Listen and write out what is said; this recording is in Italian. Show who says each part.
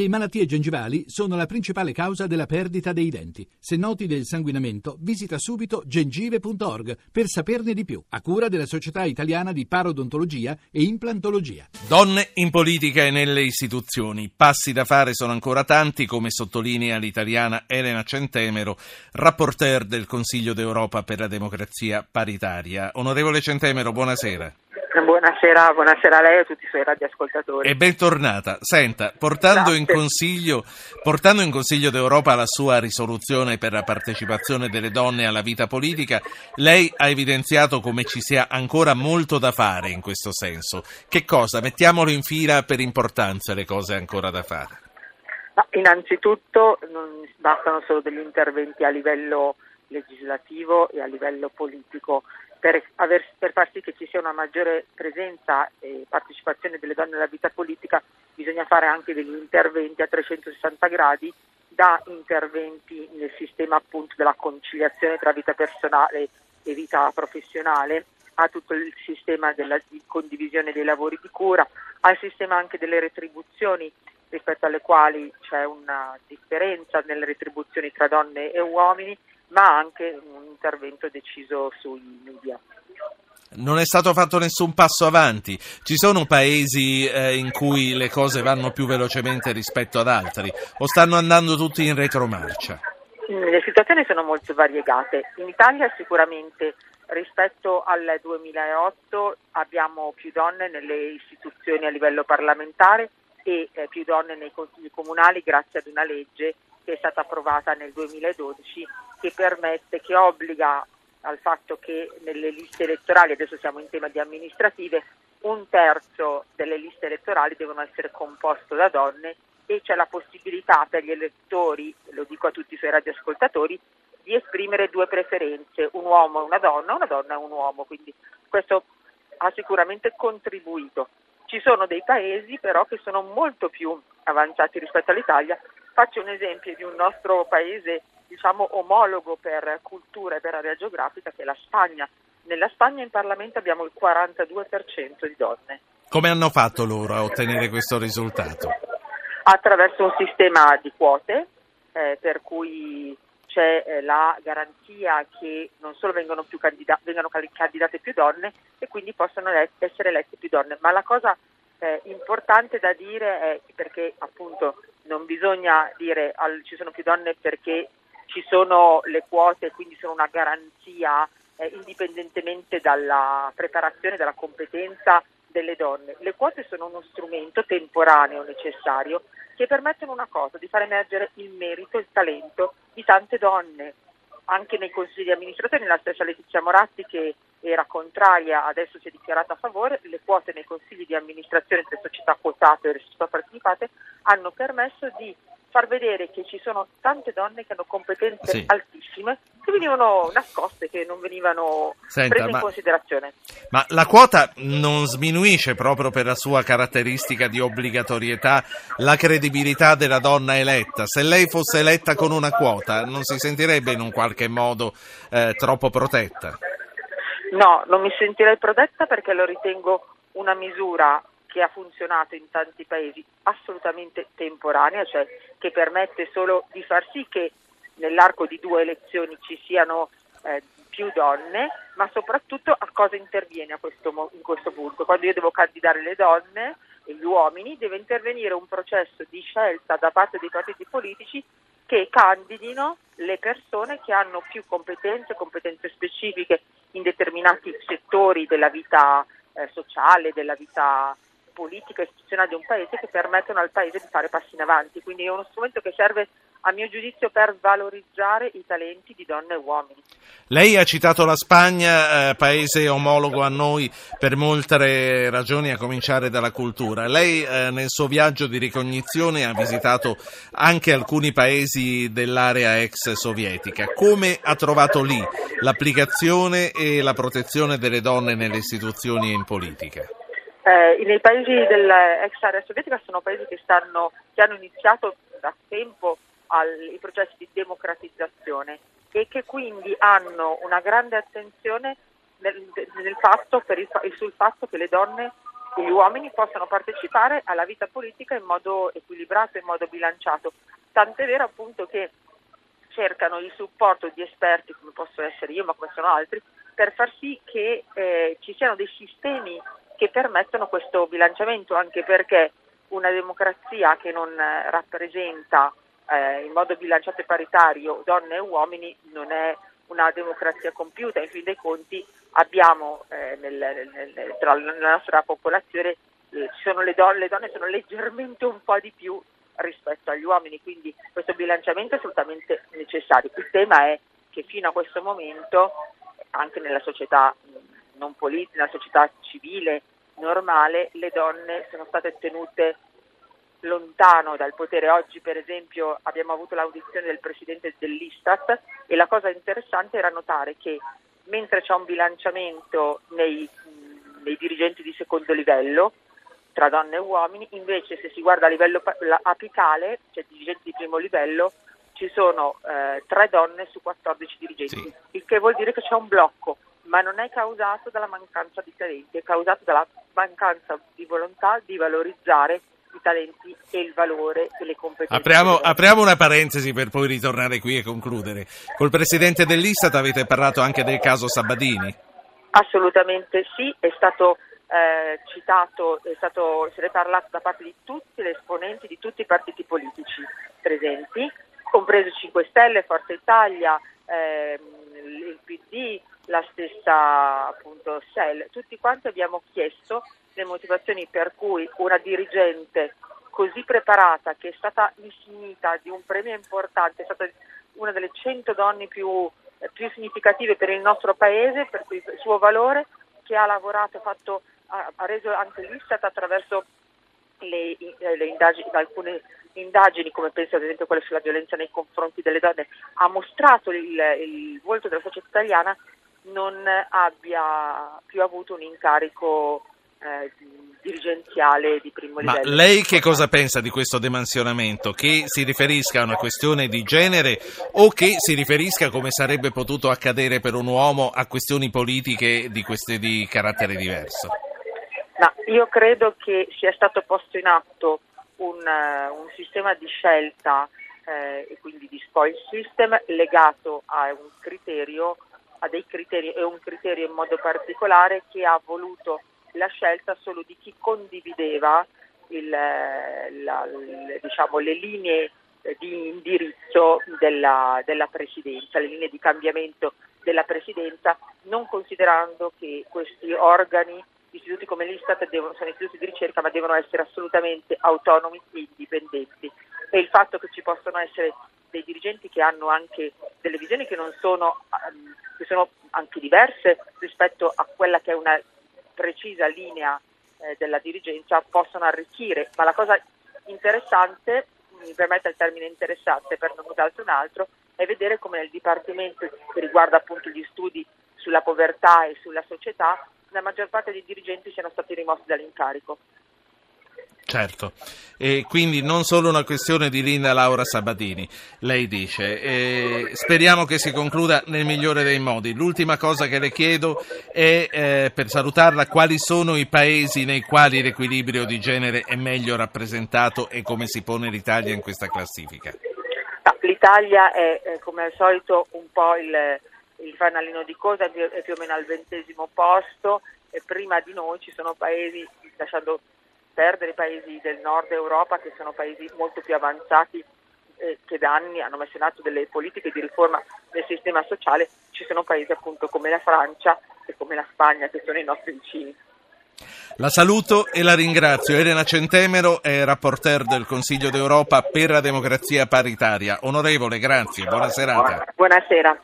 Speaker 1: Le malattie gengivali sono la principale causa della perdita dei denti. Se noti del sanguinamento, visita subito gengive.org per saperne di più, a cura della Società Italiana di Parodontologia e Implantologia.
Speaker 2: Donne in politica e nelle istituzioni. Passi da fare sono ancora tanti, come sottolinea l'italiana Elena Centemero, rapporteur del Consiglio d'Europa per la democrazia paritaria. Onorevole Centemero, buonasera.
Speaker 3: Buonasera, buonasera, a lei e a tutti i suoi radioascoltatori.
Speaker 2: E bentornata. Senta, portando in, consiglio, portando in Consiglio d'Europa la sua risoluzione per la partecipazione delle donne alla vita politica, lei ha evidenziato come ci sia ancora molto da fare in questo senso. Che cosa? Mettiamolo in fila per importanza le cose ancora da fare.
Speaker 3: No, innanzitutto non bastano solo degli interventi a livello legislativo e a livello politico per, aver, per, far sì che ci sia una maggiore presenza e partecipazione delle donne alla vita politica bisogna fare anche degli interventi a 360 gradi da interventi nel sistema appunto della conciliazione tra vita personale e vita professionale a tutto il sistema della di condivisione dei lavori di cura, al sistema anche delle retribuzioni rispetto alle quali c'è una differenza nelle retribuzioni tra donne e uomini ma anche un intervento deciso sui media.
Speaker 2: Non è stato fatto nessun passo avanti. Ci sono paesi eh, in cui le cose vanno più velocemente rispetto ad altri o stanno andando tutti in retromarcia?
Speaker 3: Le situazioni sono molto variegate. In Italia sicuramente rispetto al 2008 abbiamo più donne nelle istituzioni a livello parlamentare e eh, più donne nei consigli comunali grazie ad una legge che è stata approvata nel 2012 che permette, che obbliga al fatto che nelle liste elettorali, adesso siamo in tema di amministrative, un terzo delle liste elettorali devono essere composte da donne e c'è la possibilità per gli elettori, lo dico a tutti i suoi radioascoltatori, di esprimere due preferenze, un uomo e una donna, una donna e un uomo, quindi questo ha sicuramente contribuito. Ci sono dei paesi però che sono molto più avanzati rispetto all'Italia Faccio un esempio di un nostro paese diciamo, omologo per cultura e per area geografica che è la Spagna. Nella Spagna in Parlamento abbiamo il 42% di donne.
Speaker 2: Come hanno fatto loro a ottenere questo risultato?
Speaker 3: Attraverso un sistema di quote eh, per cui c'è eh, la garanzia che non solo vengono, più candida- vengono candidate più donne e quindi possono essere elette più donne, ma la cosa eh, importante da dire è perché appunto non bisogna dire al, ci sono più donne perché ci sono le quote, quindi sono una garanzia eh, indipendentemente dalla preparazione, dalla competenza delle donne. Le quote sono uno strumento temporaneo necessario che permettono una cosa, di far emergere il merito e il talento di tante donne anche nei consigli di amministrazione, la stessa Letizia Moratti che era contraria, adesso si è dichiarata a favore, le quote nei consigli di amministrazione delle società quotate e delle società partecipate hanno permesso di far vedere che ci sono tante donne che hanno competenze sì. altissime che venivano nascoste, che non venivano Senta, prese in ma, considerazione.
Speaker 2: Ma la quota non sminuisce proprio per la sua caratteristica di obbligatorietà la credibilità della donna eletta. Se lei fosse eletta con una quota non si sentirebbe in un qualche modo eh, troppo protetta?
Speaker 3: No, non mi sentirei protetta perché lo ritengo una misura che ha funzionato in tanti paesi assolutamente temporanea, cioè che permette solo di far sì che nell'arco di due elezioni ci siano eh, più donne, ma soprattutto a cosa interviene a questo, in questo punto. Quando io devo candidare le donne e gli uomini, deve intervenire un processo di scelta da parte dei partiti politici che candidino le persone che hanno più competenze, competenze specifiche in determinati settori della vita eh, sociale, della vita politica e istituzionale di un paese che permettono al paese di fare passi in avanti. Quindi è uno strumento che serve a mio giudizio per valorizzare i talenti di donne e uomini.
Speaker 2: Lei ha citato la Spagna, eh, paese omologo a noi per molte ragioni, a cominciare dalla cultura. Lei eh, nel suo viaggio di ricognizione ha visitato anche alcuni paesi dell'area ex sovietica. Come ha trovato lì l'applicazione e la protezione delle donne nelle istituzioni e in politica?
Speaker 3: Eh, nei paesi dell'ex area sovietica sono paesi che, stanno, che hanno iniziato da tempo ai processi di democratizzazione e che quindi hanno una grande attenzione nel, nel fatto, il, sul fatto che le donne che gli uomini possano partecipare alla vita politica in modo equilibrato, in modo bilanciato. Tant'è vero appunto che cercano il supporto di esperti come posso essere io, ma come sono altri, per far sì che eh, ci siano dei sistemi che permettono questo bilanciamento, anche perché una democrazia che non eh, rappresenta eh, in modo bilanciato e paritario donne e uomini non è una democrazia compiuta, in fin dei conti abbiamo eh, nel, nel, tra la nostra popolazione eh, le, donne, le donne sono leggermente un po' di più rispetto agli uomini, quindi questo bilanciamento è assolutamente necessario. Il tema è che fino a questo momento, anche nella società non politica, nella società civile normale, le donne sono state tenute lontano dal potere. Oggi per esempio abbiamo avuto l'audizione del presidente dell'Istat e la cosa interessante era notare che mentre c'è un bilanciamento nei, nei dirigenti di secondo livello tra donne e uomini, invece se si guarda a livello apicale, cioè dirigenti di primo livello, ci sono eh, 3 donne su 14 dirigenti, sì. il che vuol dire che c'è un blocco, ma non è causato dalla mancanza di talenti, è causato dalla mancanza di volontà di valorizzare i talenti e il valore e le competenze.
Speaker 2: Apriamo, apriamo, una parentesi per poi ritornare qui e concludere. Col Presidente dell'Istat avete parlato anche del caso Sabadini?
Speaker 3: Assolutamente sì, è stato eh, citato, è stato, se ne è parlato da parte di tutti gli esponenti di tutti i partiti politici presenti, compreso 5 Stelle, Forza Italia, ehm, il PD, la stessa appunto SEL. Tutti quanti abbiamo chiesto le motivazioni per cui una dirigente così preparata, che è stata insignita di un premio importante, è stata una delle 100 donne più, più significative per il nostro paese, per il suo valore, che ha lavorato, fatto, ha, reso anche l'Istat attraverso le, le indagini, alcune indagini, come penso ad esempio quelle sulla violenza nei confronti delle donne, ha mostrato il, il volto della società italiana, non abbia più avuto un incarico eh, dirigenziale di primo livello.
Speaker 2: Ma lei che cosa pensa di questo demansionamento? Che si riferisca a una questione di genere o che si riferisca, come sarebbe potuto accadere per un uomo, a questioni politiche di, queste, di carattere diverso?
Speaker 3: Ma io credo che sia stato posto in atto un, uh, un sistema di scelta eh, e quindi di spoil system legato a un criterio, a dei criteri e un criterio in modo particolare che ha voluto la scelta solo di chi condivideva il, la, diciamo, le linee di indirizzo della, della, Presidenza, le linee di cambiamento della Presidenza, non considerando che questi organi, istituti come l'Istat, devono, sono istituti di ricerca ma devono essere assolutamente autonomi e indipendenti. E il fatto che ci possono essere dei dirigenti che hanno anche delle visioni che sono, che sono anche diverse rispetto a quella che è una precisa linea eh, della dirigenza possono arricchire, ma la cosa interessante, mi permette il termine interessante per non usare un altro, è vedere come nel Dipartimento che riguarda appunto gli studi sulla povertà e sulla società, la maggior parte dei dirigenti siano stati rimossi dall'incarico.
Speaker 2: Certo, e quindi non solo una questione di Linda Laura Sabatini, lei dice. E speriamo che si concluda nel migliore dei modi. L'ultima cosa che le chiedo è, eh, per salutarla, quali sono i paesi nei quali l'equilibrio di genere è meglio rappresentato e come si pone l'Italia in questa classifica?
Speaker 3: L'Italia è, eh, come al solito, un po' il, il fanalino di coda, è più o meno al ventesimo posto e prima di noi ci sono paesi, lasciando perdere i paesi del nord Europa che sono paesi molto più avanzati eh, che da anni hanno messo in atto delle politiche di riforma del sistema sociale, ci sono paesi appunto come la Francia e come la Spagna che sono i nostri vicini.
Speaker 2: La saluto e la ringrazio. Elena Centemero è rapporteur del Consiglio d'Europa per la democrazia paritaria. Onorevole, grazie, buona serata.
Speaker 3: Buonasera.